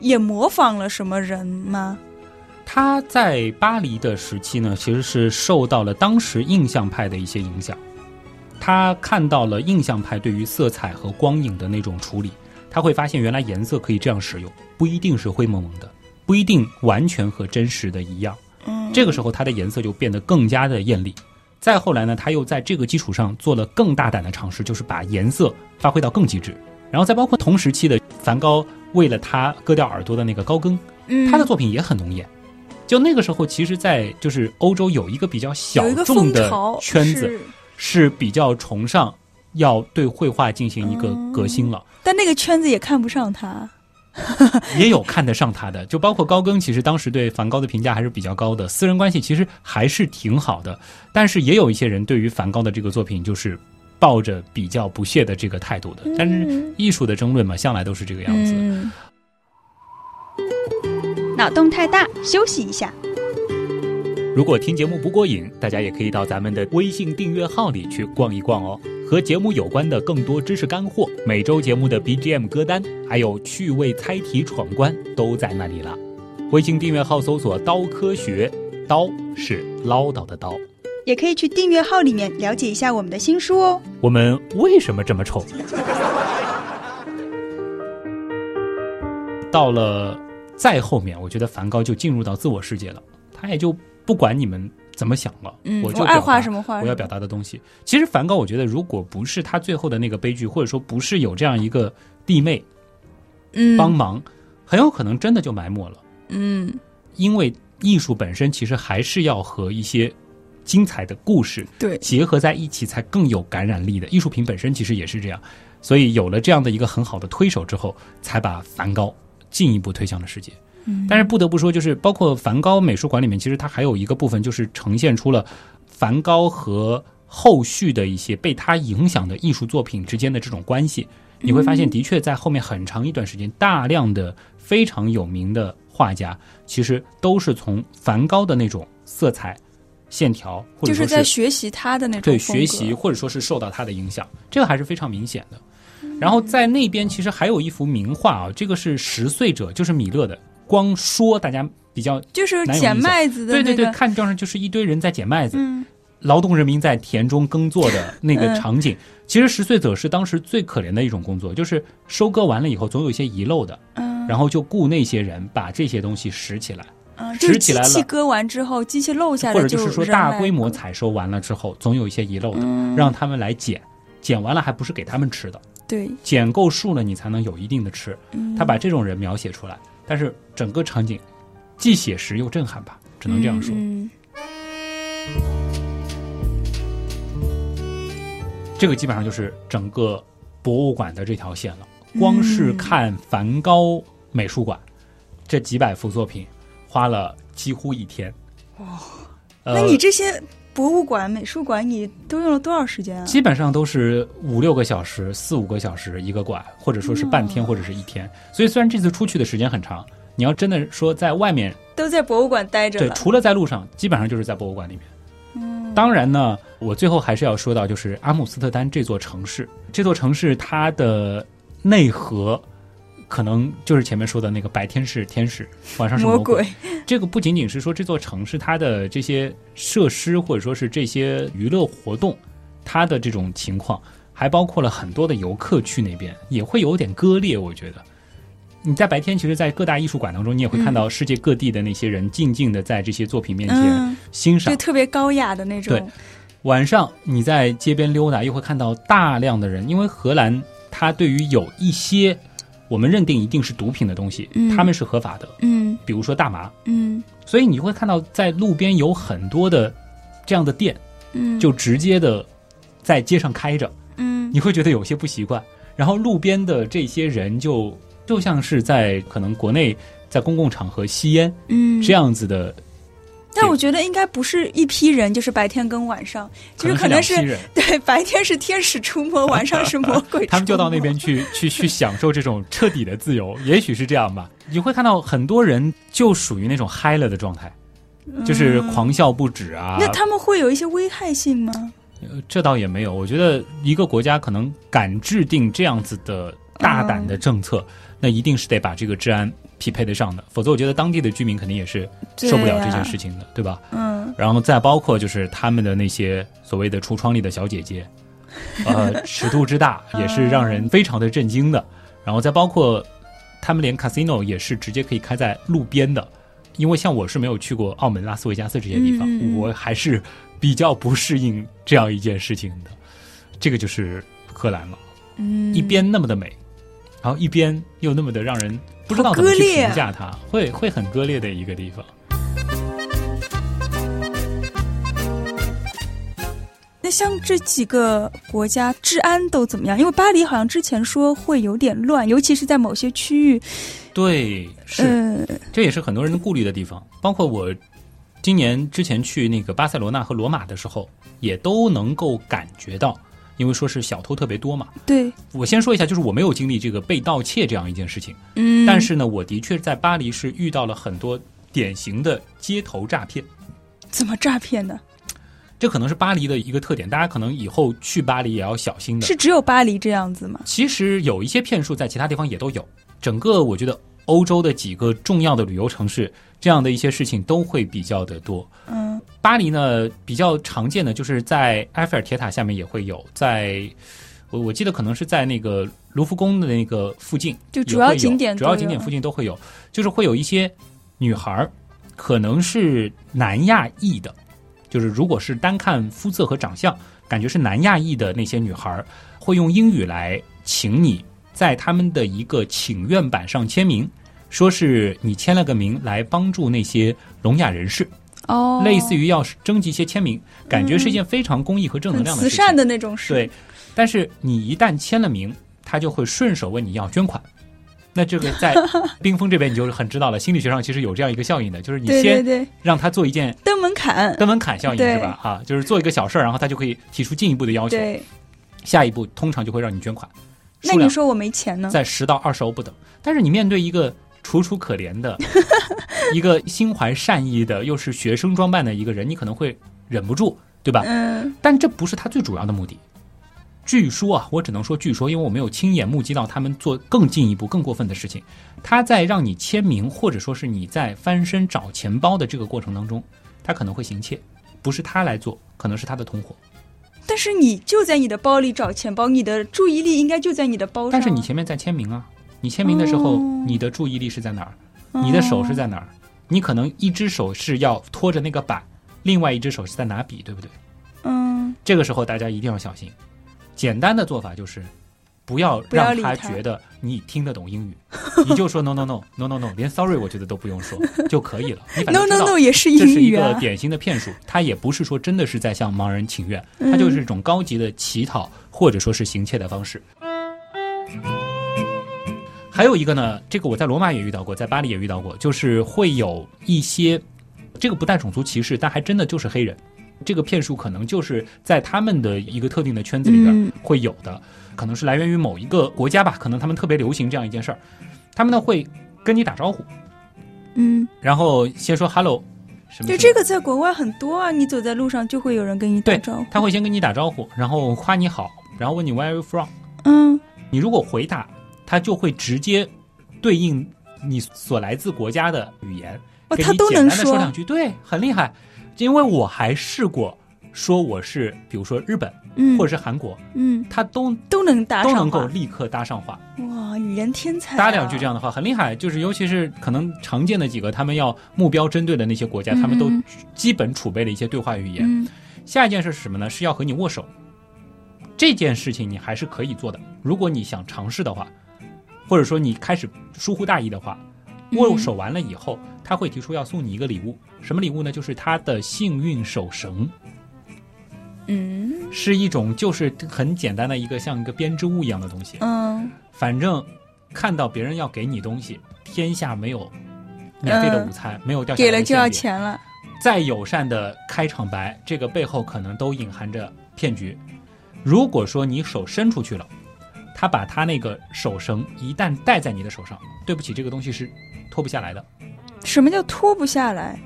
也模仿了什么人吗？他在巴黎的时期呢，其实是受到了当时印象派的一些影响。他看到了印象派对于色彩和光影的那种处理，他会发现原来颜色可以这样使用，不一定是灰蒙蒙的，不一定完全和真实的一样。嗯，这个时候，它的颜色就变得更加的艳丽。再后来呢，他又在这个基础上做了更大胆的尝试，就是把颜色发挥到更极致。然后再包括同时期的梵高，为了他割掉耳朵的那个高更，嗯，他的作品也很浓艳。就那个时候，其实，在就是欧洲有一个比较小众的圈子，是是比较崇尚要对绘画进行一个革新了。但那个圈子也看不上他。也有看得上他的，就包括高更，其实当时对梵高的评价还是比较高的，私人关系其实还是挺好的。但是也有一些人对于梵高的这个作品就是抱着比较不屑的这个态度的。但是艺术的争论嘛，向来都是这个样子。嗯，脑洞太大，休息一下。如果听节目不过瘾，大家也可以到咱们的微信订阅号里去逛一逛哦。和节目有关的更多知识干货，每周节目的 BGM 歌单，还有趣味猜题闯关，都在那里了。微信订阅号搜索“刀科学”，刀是唠叨的刀。也可以去订阅号里面了解一下我们的新书哦。我们为什么这么丑？到了再后面，我觉得梵高就进入到自我世界了，他也就不管你们怎么想了，嗯我就爱画什么画我要表达的东西。其实梵高，我觉得如果不是他最后的那个悲剧，或者说不是有这样一个弟妹嗯，帮忙，很有可能真的就埋没了。嗯因为艺术本身其实还是要和一些精彩的故事对结合在一起，才更有感染力的。艺术品本身其实也是这样，所以有了这样的一个很好的推手之后，才把梵高进一步推向了世界。嗯但是不得不说，就是包括梵高美术馆里面，其实它还有一个部分，就是呈现出了梵高和后续的一些被他影响的艺术作品之间的这种关系。你会发现，的确在后面很长一段时间，大量的非常有名的画家，其实都是从梵高的那种色彩、线条，或者是在学习他的那种对学习，或者说是受到他的影响，这个还是非常明显的。然后在那边其实还有一幅名画啊，这个是《十岁者》，就是米勒的。光说大家比较就是捡麦子的那个，对对对，看就是一堆人在捡麦子，嗯。劳动人民在田中耕作的那个 嗯。场景。其实拾穗者是当时最可怜的一种工作，就是收割完了以后总有一些遗漏的，嗯，然后就雇那些人把这些东西拾起来，嗯，拾起来了。机器割完之后，机器漏下来或者就是说大规模采收完了之后，总有一些遗漏的，嗯。让他们来捡，捡完了还不是给他们吃的，对，捡够数了你才能有一定的吃。嗯他把这种人描写出来，但是整个场景既写实又震撼吧，只能这样说。这个基本上就是整个博物馆的这条线了。光是看梵高美术馆、这几百幅作品，花了几乎一天。哇、那你这些博物馆、美术馆，你都用了多少时间啊？基本上都是五六个小时、四五个小时一个馆，或者说是半天或者是一天。所以虽然这次出去的时间很长，你要真的说在外面，都在博物馆待着对，除了在路上，基本上就是在博物馆里面。嗯，当然呢，我最后还是要说到，就是阿姆斯特丹这座城市，这座城市它的内核，可能就是前面说的那个白天是天使，晚上是魔鬼。鬼，这个不仅仅是说这座城市它的这些设施，或者说是这些娱乐活动，它的这种情况，还包括了很多的游客去那边，也会有点割裂。我觉得，你在白天，其实，在各大艺术馆当中，你也会看到世界各地的那些人静静的在这些作品面前嗯，欣赏就。特别高雅的那种。对晚上你在街边溜达，又会看到大量的人，因为荷兰它对于有一些我们认定一定是毒品的东西，嗯。他们是合法的，嗯。比如说大麻，嗯。所以你会看到在路边有很多的这样的店，嗯，就直接的在街上开着，嗯。你会觉得有些不习惯。然后路边的这些人就就像是在可能国内在公共场合吸烟嗯。这。样子的，但我觉得应该不是一批人，就是白天跟晚上，就是可能是。对，白天是天使出没，晚上是魔鬼出没。他们就到那边去去去享受这种彻底的自由，也许是这样吧。你会看到很多人就属于那种嗨了的状态，就是狂笑不止啊。那他们会有一些危害性吗？呃这倒也没有，我觉得一个国家可能敢制定这样子的大胆的政策，那一定是得把这个治安匹配得上的，否则我觉得当地的居民肯定也是受不了这件事情的，对吧？嗯然后再包括就是他们的那些所谓的橱窗里的小姐姐，呃，尺度之大也是让人非常的震惊的。然后再包括他们连 casino 也是直接可以开在路边的，因为像我是没有去过澳门、拉斯维加斯这些地方，我还是比较不适应这样一件事情的。这个就是荷兰了，嗯，一边那么的美，然后一边又那么的让人不知道怎么去评价它，会会很割裂的一个地方。那像这几个国家治安都怎么样？因为巴黎好像之前说会有点乱，尤其是在某些区域。对，是，这也是很多人顾虑的地方。包括我今年之前去那个巴塞罗那和罗马的时候，也都能够感觉到，因为说是小偷特别多嘛。对，我先说一下，就是我没有经历这个被盗窃这样一件事情。嗯，但是呢，我的确在巴黎是遇到了很多典型的街头诈骗。怎么诈骗呢？这可能是巴黎的一个特点，大家可能以后去巴黎也要小心的。是只有巴黎这样子吗？其实有一些骗术在其他地方也都有。整个我觉得欧洲的几个重要的旅游城市，这样的一些事情都会比较的多。嗯，巴黎呢比较常见的就是在埃菲尔铁塔下面也会有，在我我记得可能是在那个卢浮宫的那个附近，就主要景点主要景点附近都会有，就是会有一些女孩儿，可能是南亚裔的。就是如果是单看肤色和长相，感觉是南亚裔的那些女孩儿，会用英语来请你在他们的一个请愿板上签名，说是你签了个名来帮助那些聋哑人士，哦，类似于要征集一些签名，感觉是一件非常公益和正能量的慈善的那种事。对，但是你一旦签了名，他就会顺手问你要捐款。那这个在冰封这边，你就很知道了。心理学上其实有这样一个效应的，就是你先 让他做一件登门槛，登门槛效应是吧？哈，就是做一个小事儿，然后他就可以提出进一步的要求。下一步通常就会让你捐款。那你说我没钱呢？在十到二十欧不等。但是你面对一个楚楚可怜的、一个心怀善意的，又是学生装扮的一个人，你可能会忍不住，对吧？嗯。但这不是他最主要的目的。据说啊，我只能说据说，因为我没有亲眼目击到他们做更进一步、更过分的事情。他在让你签名，或者说是你在翻身找钱包的这个过程当中，他可能会行窃，不是他来做，可能是他的同伙。但是你就在你的包里找钱包，你的注意力应该就在你的包上。但是你前面在签名啊，你签名的时候，你的注意力是在哪儿？你的手是在哪儿？你可能一只手是要拖着那个板，另外一只手是在拿笔，对不对？嗯。这个时候大家一定要小心。简单的做法就是，不要让他觉得你听得懂英语，你就说 no no no no no no，连 sorry 我觉得都不用说就可以了。no no no 也是英语这是一个典型的骗术，他也不是说真的是在向盲人请愿，他就是一种高级的乞讨或者说是行窃的方式。还有一个呢，这个我在罗马也遇到过，在巴黎也遇到过，就是会有一些，这个不带种族歧视，但还真的就是黑人。这个骗术可能就是在他们的一个特定的圈子里边会有的，可能是来源于某一个国家吧，可能他们特别流行这样一件事儿。他们呢会跟你打招呼，嗯，然后先说 hello，什么？对，这个在国外很多啊，你走在路上就会有人跟你打招呼。他会先跟你打招呼，然后夸你好，然后问你 Where are you from？嗯，你如果回答，他就会直接对应你所来自国家的语言，给你简单的说两句，对，很厉害。因为我还试过说我是，比如说日本，嗯，或者是韩国，嗯，他都都能搭都能够立刻搭上话。哇，语言天才！搭两句这样的话很厉害，就是尤其是可能常见的几个他们要目标针对的那些国家，他们都基本储备了一些对话语言。下一件事是什么呢？是要和你握手。这件事情你还是可以做的，如果你想尝试的话，或者说你开始疏忽大意的话。握手完了以后，他会提出要送你一个礼物，什么礼物呢？就是他的幸运手绳。嗯，是一种就是很简单的一个像一个编织物一样的东西。嗯，反正看到别人要给你东西，天下没有免费的午餐，没有掉下给了就要钱了。再友善的开场白，这个背后可能都隐含着骗局。如果说你手伸出去了，他把他那个手绳一旦戴在你的手上，对不起，这个东西是。脱不下来的，什么叫脱不下来？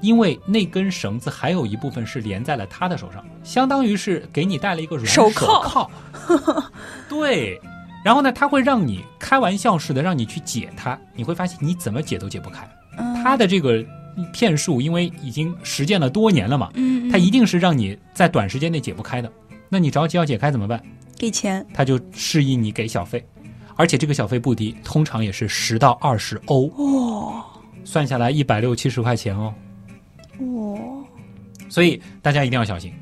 因为那根绳子还有一部分是连在了他的手上，相当于是给你戴了一个软手铐。对，然后呢，他会让你开玩笑似的让你去解它，你会发现你怎么解都解不开。他的这个骗术，因为已经实践了多年了嘛，他一定是让你在短时间内解不开的。那你着急要解开怎么办？给钱，他就示意你给小费，而且这个小费不低，通常也是十到二十欧。哦算下来一百六七十块钱哦。哦，所以大家一定要小心。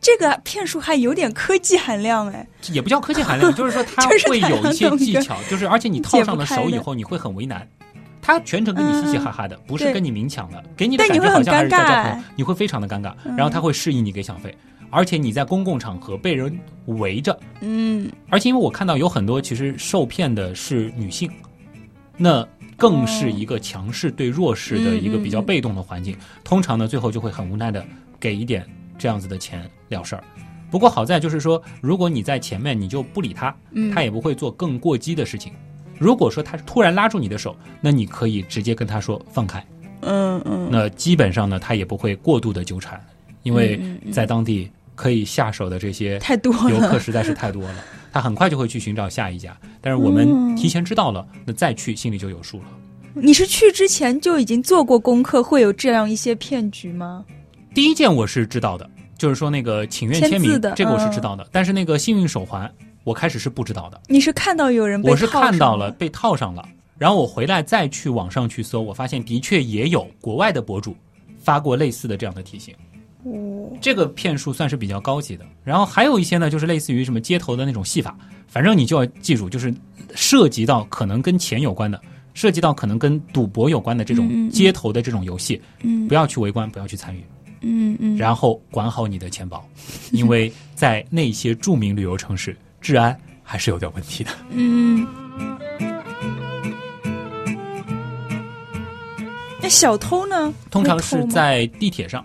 这个骗术还有点科技含量哎。也不叫科技含量，就是说它会有一些技巧，就是而且你套上了手以后，你会很为难。他全程跟你嘻嘻哈哈的，不是跟你明抢的，给你的感觉好像还是在交朋友哎，你会非常的尴尬。嗯然后他会示意你给小费，而且你在公共场合被人围着，嗯，而且因为我看到有很多其实受骗的是女性，那更是一个强势对弱势的一个比较被动的环境。通常呢，最后就会很无奈的给一点这样子的钱了事儿。不过好在就是说，如果你在前面，你就不理他，嗯他也不会做更过激的事情。如果说他突然拉住你的手，那你可以直接跟他说放开。嗯嗯，那基本上呢，他也不会过度的纠缠，因为在当地可以下手的这些太多了游客实在是太多了，他很快就会去寻找下一家。但是我们嗯提前知道了，那再去心里就有数了。你是去之前就已经做过功课，会有这样一些骗局吗？第一件我是知道的，就是说那个请愿签名这个我是嗯知道的。但是那个幸运手环，我开始是不知道的。你是看到有人被我是套看到上了被套上了，然后我回来再去网上去搜，我发现的确也有国外的博主发过类似的这样的提醒。哦，这个骗术算是比较高级的，然后还有一些呢，就是类似于什么街头的那种戏法，反正你就要记住，就是涉及到可能跟钱有关的，涉及到可能跟赌博有关的这种街头的这种游戏，嗯不要去围观，不要去参与，嗯嗯，然后管好你的钱包，因为在那些著名旅游城市，治安还是有点问题的。嗯。那小偷呢？通常是在地铁上。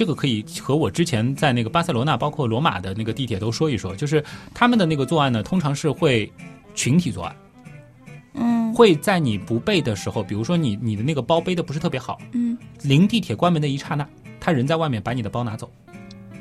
这个可以和我之前在那个巴塞罗那，包括罗马的那个地铁都说一说，就是他们的那个作案呢，通常是会群体作案，嗯会在你不备的时候，比如说你你的那个包背的不是特别好，嗯临地铁关门的一刹那，他人在外面把你的包拿走，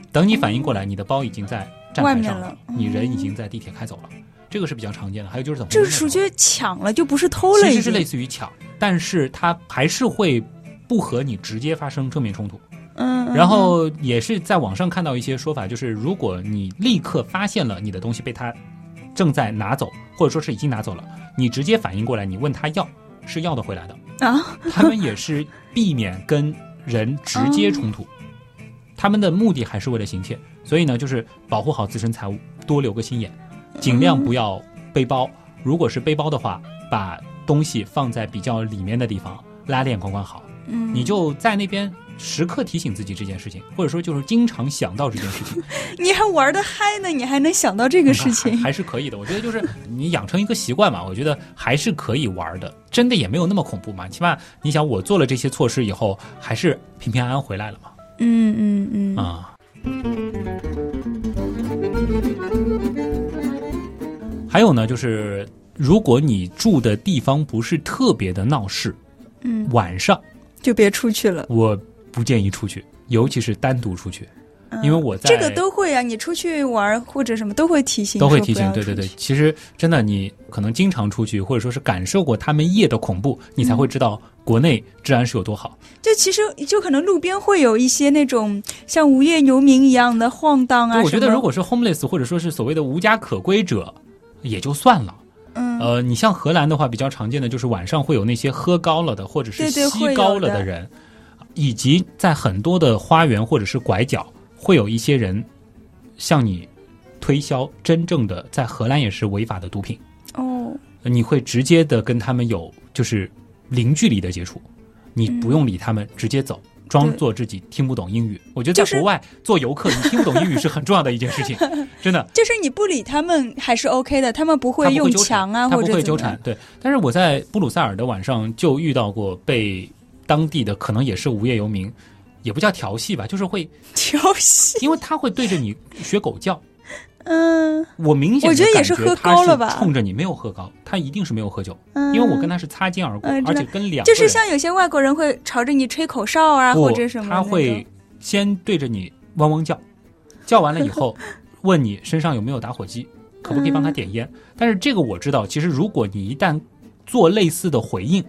等你反应过来，你的包已经在站台上了你人已经在地铁开走了，这个是比较常见的。还有就是怎么这属于抢了，就不是偷了。其实是类似于抢，但是他还是会不和你直接发生正面冲突。嗯，嗯然后也是在网上看到一些说法，就是如果你立刻发现了你的东西被他正在拿走，或者说是已经拿走了，你直接反应过来，你问他要，是要得回来的。嗯啊，他们也是避免跟人直接冲突，他们的目的还是为了行窃，所以呢，就是保护好自身财物，多留个心眼，尽量不要背包。如果是背包的话，把东西放在比较里面的地方，拉链管管好。嗯，你就在那边时刻提醒自己这件事情，或者说就是经常想到这件事情，你还玩的嗨呢，你还能想到这个事情还。还是可以的。我觉得就是你养成一个习惯嘛，我觉得还是可以玩的，真的也没有那么恐怖嘛。起码你想，我做了这些措施以后，还是平平安安回来了嘛。嗯嗯嗯，啊。还有呢，就是如果你住的地方不是特别的闹市，嗯，晚上就别出去了。我不建议出去，尤其是单独出去，因为我在嗯这个都会啊，你出去玩或者什么都会提醒，都会提醒。对对对其实真的，你可能经常出去，或者说是感受过他们夜的恐怖，你才会知道国内治安是有多好。就其实就可能路边会有一些那种像无业游民一样的晃荡啊，我觉得如果是 homeless 或者说是所谓的无家可归者，也就算了。嗯呃，你像荷兰的话，比较常见的就是晚上会有那些喝高了的，或者是吸高了的人，以及在很多的花园或者是拐角，会有一些人向你推销真正的在荷兰也是违法的毒品，哦，你会直接的跟他们有就是零距离的接触，你不用理他们，直接走。装作自己听不懂英语，我觉得在国外做游客，你听不懂英语是很重要的一件事情，真的。就是你不理他们还是 OK 的，他们不会用他不会纠强啊，他不或者怎么样会纠缠。对，但是我在布鲁塞尔的晚上就遇到过被当地的可能也是无业游民，也不叫调戏吧，就是会，调戏。因为他会对着你学狗叫。嗯我明显我觉得也是喝高了吧冲着你没有喝高，他一定是没有喝酒，嗯，因为我跟他是擦肩而过，嗯而且跟两个就是像有些外国人会朝着你吹口哨啊，或者什么，他会先对着你汪汪叫，叫完了以后 问你身上有没有打火机，可不可以帮他点烟。但是这个我知道，其实如果你一旦做类似的回应，嗯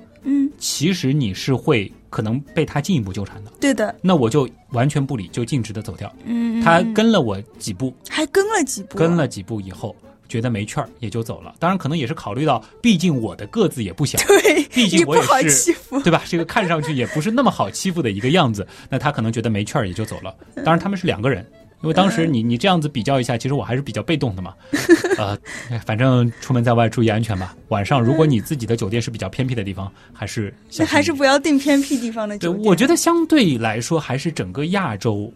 其实你是会可能被他进一步纠缠的。对的，那我就完全不理，就径直的走掉。嗯，他跟了我几步，还跟了几步，跟了几步以后。觉得没趣儿，也就走了。当然，可能也是考虑到，毕竟我的个子也不小，对，毕竟我也是，对吧？这个看上去也不是那么好欺负的一个样子。那他可能觉得没趣儿，也就走了。当然，他们是两个人，因为当时你你这样子比较一下，其实我还是比较被动的嘛。呃，反正出门在外注意安全吧。晚上如果你自己的酒店是比较偏僻的地方，还是还是不要订偏僻地方的酒店。我觉得相对来说，还是整个亚洲。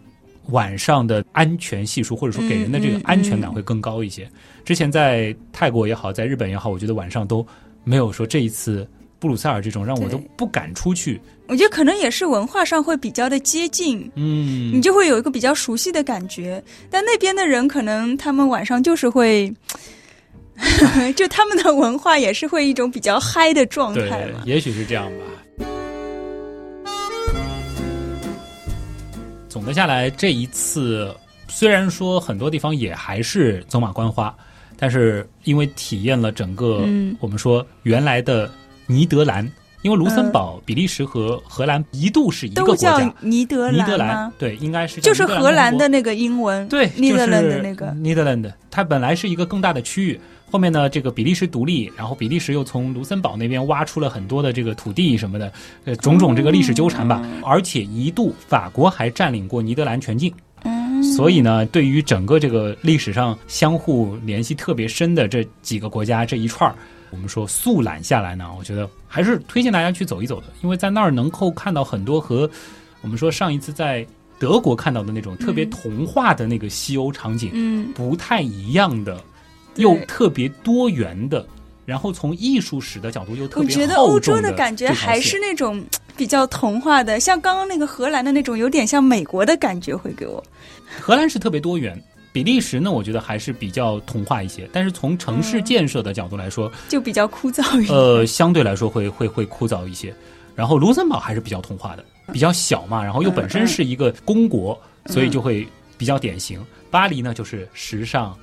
晚上的安全系数，或者说给人的这个安全感会更高一些。之前在泰国也好，在日本也好，我觉得晚上都没有说这一次布鲁塞尔这种让我都不敢出去。我觉得可能也是文化上会比较的接近，嗯，你就会有一个比较熟悉的感觉。但那边的人可能他们晚上就是会，就他们的文化也是会一种比较嗨的状态嘛。也许是这样吧。总的下来，这一次虽然说很多地方也还是走马观花，但是因为体验了整个我们说原来的尼德兰，因为卢森堡、比利时和荷兰一度是一个国家，尼德尼德兰对，应该是就是荷兰的那个英文对，尼德兰的那个。尼德兰的，它本来是一个更大的区域。后面呢，这个比利时独立，然后比利时又从卢森堡那边挖出了很多的这个土地什么的，呃，种种这个历史纠缠吧。而且一度法国还占领过尼德兰全境，所以呢，对于整个这个历史上相互联系特别深的这几个国家这一串儿，我们说速览下来呢，我觉得还是推荐大家去走一走的，因为在那儿能够看到很多和我们说上一次在德国看到的那种特别童话的那个西欧场景，嗯，不太一样的。又特别多元的，然后从艺术史的角度又特别我觉得欧洲的感觉还是那种比较童话的，像刚刚那个荷兰的那种，有点像美国的感觉会给我。荷兰是特别多元，比利时呢，我觉得还是比较童话一些。但是从城市建设的角度来说，就比较枯燥一些。呃，相对来说会会会枯燥一些。然后卢森堡还是比较童话的，比较小嘛，然后又本身是一个公国，所以就会比较典型。巴黎呢，就是时尚。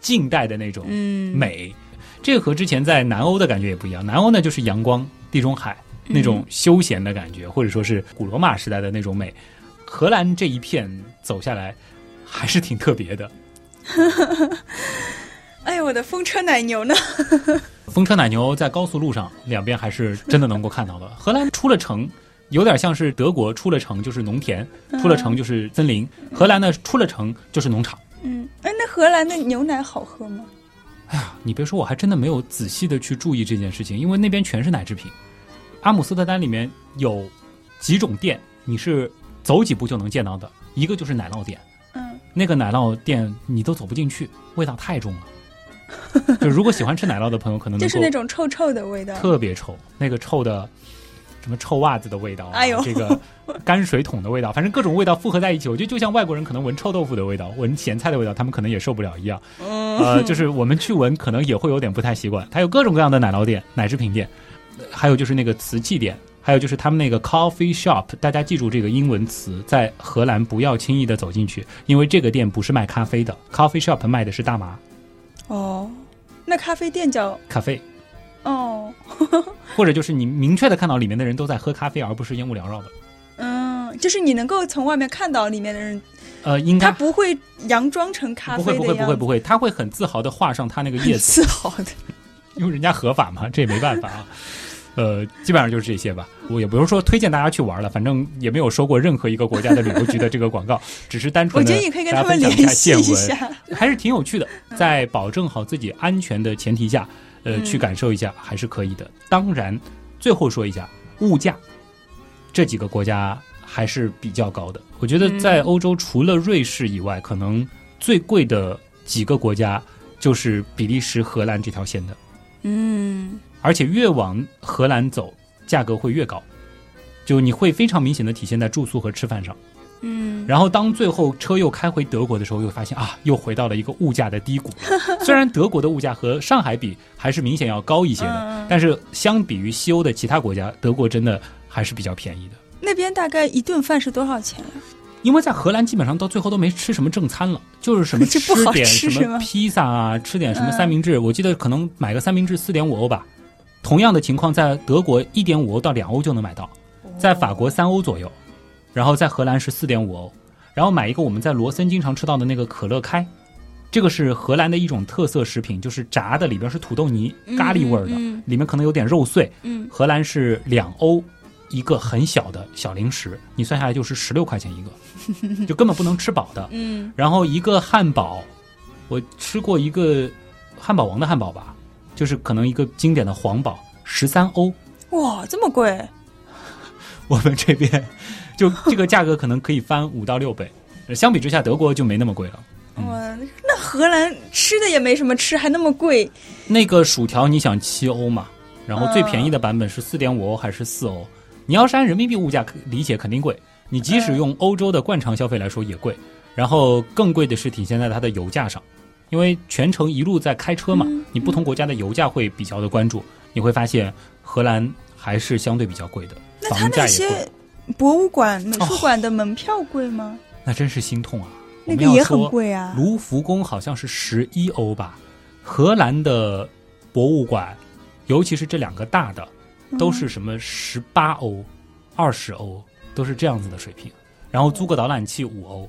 近代的那种美，这个和之前在南欧的感觉也不一样。南欧呢，就是阳光、地中海那种休闲的感觉，或者说是古罗马时代的那种美。荷兰这一片走下来，还是挺特别的。哎呦，我的风车奶牛呢？风车奶牛在高速路上两边还是真的能够看到的。荷兰出了城，有点像是德国出了城就是农田，出了城就是森林。荷兰呢，出了城就是农场。嗯，哎，那荷兰的牛奶好喝吗？哎呀，你别说，我还真的没有仔细的去注意这件事情，因为那边全是奶制品。阿姆斯特丹里面有几种店，你是走几步就能见到的，一个就是奶酪店。嗯，那个奶酪店你都走不进去，味道太重了。就如果喜欢吃奶酪的朋友，可能就是那种臭臭的味道，特别臭，那个臭的。什么臭袜子的味道啊？这个泔水桶的味道，反正各种味道复合在一起，我觉得就像外国人可能闻臭豆腐的味道、闻咸菜的味道，他们可能也受不了一样。呃，就是我们去闻，可能也会有点不太习惯。它有各种各样的奶酪店、奶制品店，还有就是那个瓷器店，还有就是他们那个 coffee shop。大家记住这个英文词，在荷兰不要轻易的走进去，因为这个店不是卖咖啡的，coffee shop 卖的是大麻。哦，那咖啡店叫咖啡。哦，或者就是你明确的看到里面的人都在喝咖啡，而不是烟雾缭绕的。嗯，就是你能够从外面看到里面的人，呃，应该他不会佯装成咖啡不会不会不会不会，他会很自豪的画上他那个叶子，自豪的，因为人家合法嘛，这也没办法啊。呃，基本上就是这些吧。我也不是说推荐大家去玩了，反正也没有收过任何一个国家的旅游局的这个广告，只是单纯的大家分享一下见闻，还是挺有趣的。在保证好自己安全的前提下。呃，去感受一下还是可以的。当然，最后说一下物价，这几个国家还是比较高的。我觉得在欧洲，除了瑞士以外，可能最贵的几个国家就是比利时、荷兰这条线的。嗯，而且越往荷兰走，价格会越高，就你会非常明显的体现在住宿和吃饭上。嗯，然后当最后车又开回德国的时候，又发现啊，又回到了一个物价的低谷。虽然德国的物价和上海比还是明显要高一些的，但是相比于西欧的其他国家，德国真的还是比较便宜的。那边大概一顿饭是多少钱呀？因为在荷兰基本上到最后都没吃什么正餐了，就是什么 吃点什么披萨啊，吃点什么三明治。我记得可能买个三明治四点五欧吧，同样的情况在德国一点五欧到两欧就能买到，在法国三欧左右，然后在荷兰是四点五欧。然后买一个我们在罗森经常吃到的那个可乐开，这个是荷兰的一种特色食品，就是炸的，里边是土豆泥，咖喱味儿的，里面可能有点肉碎。嗯，荷兰是两欧一个很小的小零食，你算下来就是十六块钱一个，就根本不能吃饱的。嗯，然后一个汉堡，我吃过一个汉堡王的汉堡吧，就是可能一个经典的黄堡，十三欧。哇，这么贵！我们这边。就这个价格可能可以翻五到六倍，相比之下，德国就没那么贵了。哇，那荷兰吃的也没什么吃，还那么贵。那个薯条你想七欧嘛？然后最便宜的版本是四点五欧还是四欧？你要是按人民币物价理解，肯定贵。你即使用欧洲的惯常消费来说也贵。然后更贵的是体现在它的油价上，因为全程一路在开车嘛，你不同国家的油价会比较的关注，你会发现荷兰还是相对比较贵的，房价也贵。博物馆、美术馆的门票贵吗？那真是心痛啊！那个也很贵啊。卢浮宫好像是十一欧吧。荷兰的博物馆，尤其是这两个大的，都是什么十八欧、二十欧，都是这样子的水平。然后租个导览器五欧，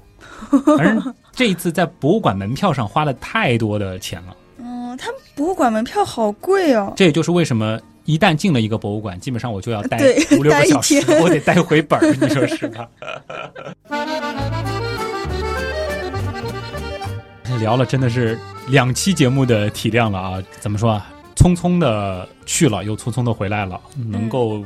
反正这一次在博物馆门票上花了太多的钱了。嗯，他们博物馆门票好贵哦。这也就是为什么。一旦进了一个博物馆，基本上我就要待五六个小时，我得带回本儿，你说是吧？聊了真的是两期节目的体量了啊！怎么说啊？匆匆的去了，又匆匆的回来了，能够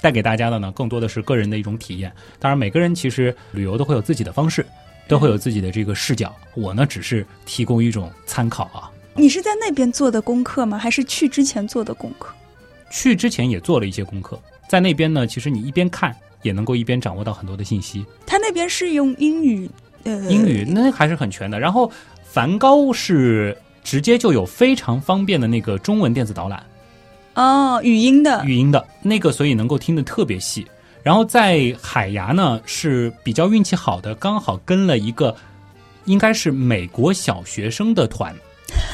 带给大家的呢，更多的是个人的一种体验。当然，每个人其实旅游都会有自己的方式，都会有自己的这个视角。我呢，只是提供一种参考啊。你是在那边做的功课吗？还是去之前做的功课？去之前也做了一些功课，在那边呢，其实你一边看也能够一边掌握到很多的信息。他那边是用英语，呃，英语那还是很全的。然后梵高是直接就有非常方便的那个中文电子导览，哦，语音的，语音的那个，所以能够听得特别细。然后在海牙呢是比较运气好的，刚好跟了一个应该是美国小学生的团，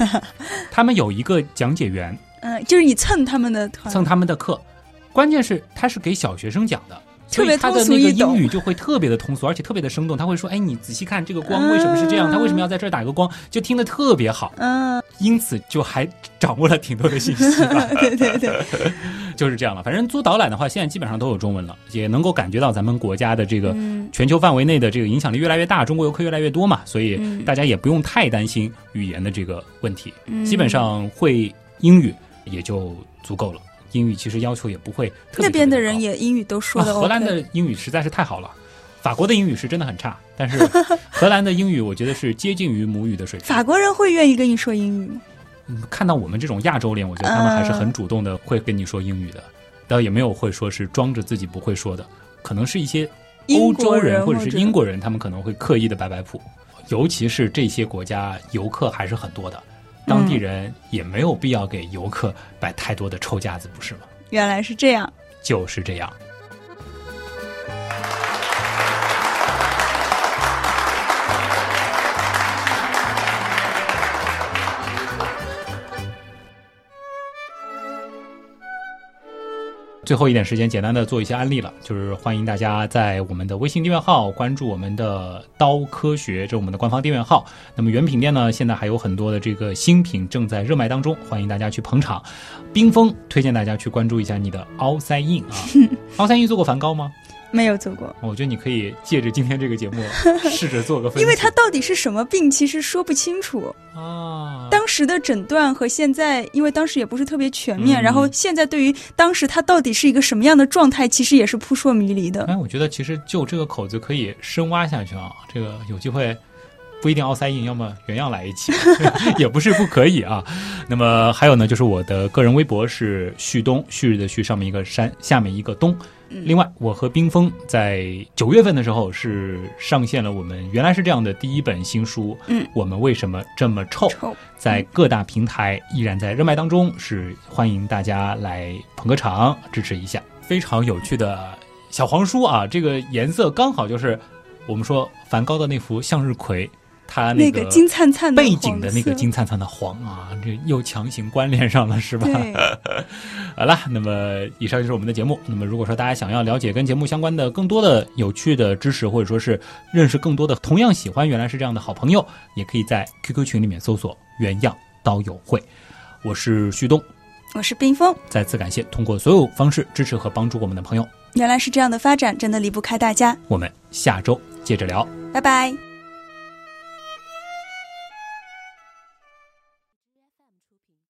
他们有一个讲解员。嗯，就是你蹭他们的团，蹭他们的课，关键是他是给小学生讲的，特别他的那个英语就会特别的通俗，而且特别的生动。他会说：“哎，你仔细看这个光为什么是这样？他为什么要在这儿打个光？”就听得特别好。嗯，因此就还掌握了挺多的信息。对对对，就是这样了。反正租导览的话，现在基本上都有中文了，也能够感觉到咱们国家的这个全球范围内的这个影响力越来越大，中国游客越来越多嘛，所以大家也不用太担心语言的这个问题，基本上会英语。也就足够了。英语其实要求也不会特别。那边的人也英语都说的。荷兰的英语实在是太好了，法国的英语是真的很差，但是 荷兰的英语我觉得是接近于母语的水平。法国人会愿意跟你说英语吗？嗯，看到我们这种亚洲脸，我觉得他们还是很主动的，会跟你说英语的。倒也没有会说是装着自己不会说的，可能是一些欧洲人或者是英国人，他们可能会刻意的摆摆谱。尤其是这些国家游客还是很多的。当地人也没有必要给游客摆太多的臭架子，不是吗？原来是这样，就是这样。最后一点时间，简单的做一些案例了，就是欢迎大家在我们的微信订阅号关注我们的“刀科学”，这是我们的官方订阅号。那么原品店呢，现在还有很多的这个新品正在热卖当中，欢迎大家去捧场。冰封推荐大家去关注一下你的凹塞印啊，凹塞印做过梵高吗？没有做过，我觉得你可以借着今天这个节目 试着做个分析，因为他到底是什么病，其实说不清楚啊。当时的诊断和现在，因为当时也不是特别全面，然后现在对于当时他到底是一个什么样的状态，其实也是扑朔迷离的。哎，我觉得其实就这个口子可以深挖下去啊，这个有机会。不一定奥赛印，要么原样来一起，也不是不可以啊。那么还有呢，就是我的个人微博是旭东，旭日的旭，上面一个山，下面一个东。另外，我和冰峰在九月份的时候是上线了我们原来是这样的第一本新书。嗯，我们为什么这么臭？在各大平台依然在热卖当中，是欢迎大家来捧个场支持一下。非常有趣的小黄书啊，这个颜色刚好就是我们说梵高的那幅向日葵。它那个金灿灿的背景的那个金灿灿的黄啊，这又强行关联上了，是吧？好了，那么以上就是我们的节目。那么如果说大家想要了解跟节目相关的更多的有趣的知识，或者说是认识更多的同样喜欢原来是这样的好朋友，也可以在 QQ 群里面搜索“原样刀友会”。我是旭东，我是冰峰。再次感谢通过所有方式支持和帮助我们的朋友。原来是这样的发展，真的离不开大家。我们下周接着聊，拜拜。